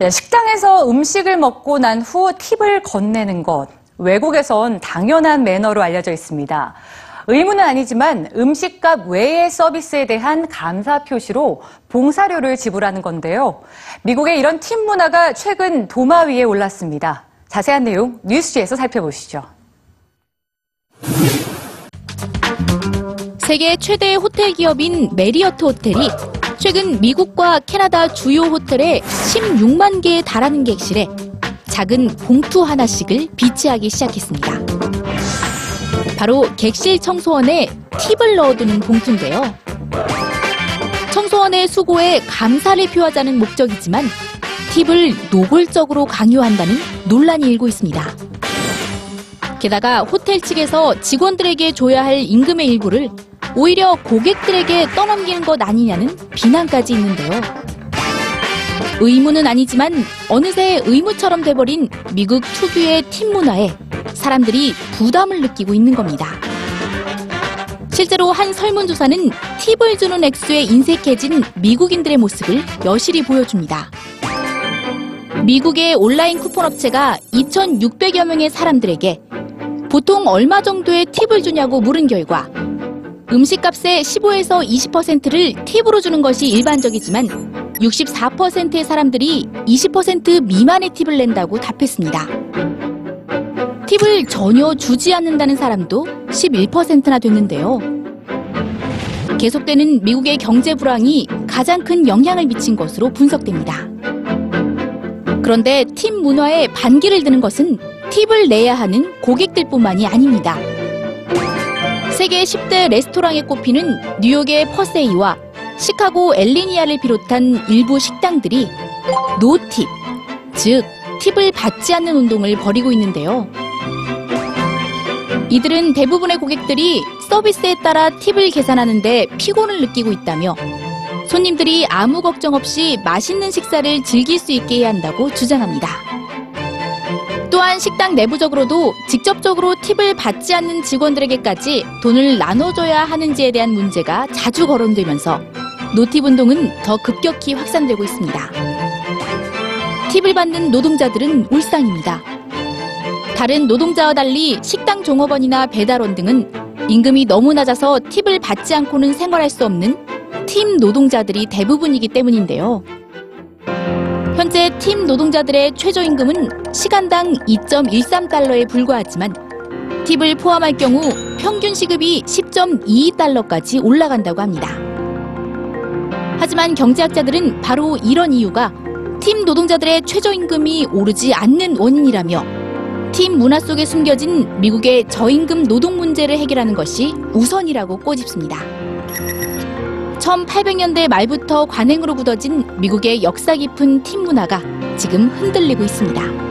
네, 식당에서 음식을 먹고 난 후 팁을 건네는 것. 외국에선 당연한 매너로 알려져 있습니다. 의무는 아니지만 음식값 외의 서비스에 대한 감사 표시로 봉사료를 지불하는 건데요. 미국의 이런 팁 문화가 최근 도마 위에 올랐습니다. 자세한 내용 뉴스지에서 살펴보시죠. 세계 최대 호텔 기업인 메리어트 호텔이 최근 미국과 캐나다 주요 호텔에 16만 개에 달하는 객실에 작은 봉투 하나씩을 비치하기 시작했습니다. 바로 객실 청소원에 팁을 넣어두는 봉투인데요. 청소원의 수고에 감사를 표하자는 목적이지만 팁을 노골적으로 강요한다는 논란이 일고 있습니다. 게다가 호텔 측에서 직원들에게 줘야 할 임금의 일부를 오히려 고객들에게 떠넘기는 것 아니냐는 비난까지 있는데요. 의무는 아니지만 어느새 의무처럼 돼버린 미국 특유의 팁 문화에 사람들이 부담을 느끼고 있는 겁니다. 실제로 한 설문조사는 팁을 주는 액수에 인색해진 미국인들의 모습을 여실히 보여줍니다. 미국의 온라인 쿠폰 업체가 2,600여 명의 사람들에게 보통 얼마 정도의 팁을 주냐고 물은 결과 음식값의 15에서 20%를 팁으로 주는 것이 일반적이지만 64%의 사람들이 20% 미만의 팁을 낸다고 답했습니다. 팁을 전혀 주지 않는다는 사람도 11%나 됐는데요. 계속되는 미국의 경제 불황이 가장 큰 영향을 미친 것으로 분석됩니다. 그런데 팁 문화에 반기를 드는 것은 팁을 내야 하는 고객들뿐만이 아닙니다. 세계 10대 레스토랑에 꼽히는 뉴욕의 퍼세이와 시카고 엘리니아를 비롯한 일부 식당들이 노팁, 즉 팁을 받지 않는 운동을 벌이고 있는데요. 이들은 대부분의 고객들이 서비스에 따라 팁을 계산하는데 피곤을 느끼고 있다며 손님들이 아무 걱정 없이 맛있는 식사를 즐길 수 있게 해야 한다고 주장합니다. 또한 식당 내부적으로도 직접적으로 팁을 받지 않는 직원들에게까지 돈을 나눠줘야 하는지에 대한 문제가 자주 거론되면서 노팁 운동은 더 급격히 확산되고 있습니다. 팁을 받는 노동자들은 울상입니다. 다른 노동자와 달리 식당 종업원이나 배달원 등은 임금이 너무 낮아서 팁을 받지 않고는 생활할 수 없는 팀 노동자들이 대부분이기 때문인데요. 팀 노동자들의 최저임금은 시간당 2.13달러에 불과하지만 팁을 포함할 경우 평균 시급이 10.22달러까지 올라간다고 합니다. 하지만 경제학자들은 바로 이런 이유가 팀 노동자들의 최저임금이 오르지 않는 원인이라며 팀 문화 속에 숨겨진 미국의 저임금 노동 문제를 해결하는 것이 우선이라고 꼬집습니다. 1800년대 말부터 관행으로 굳어진 미국의 역사 깊은 팀 문화가 지금 흔들리고 있습니다.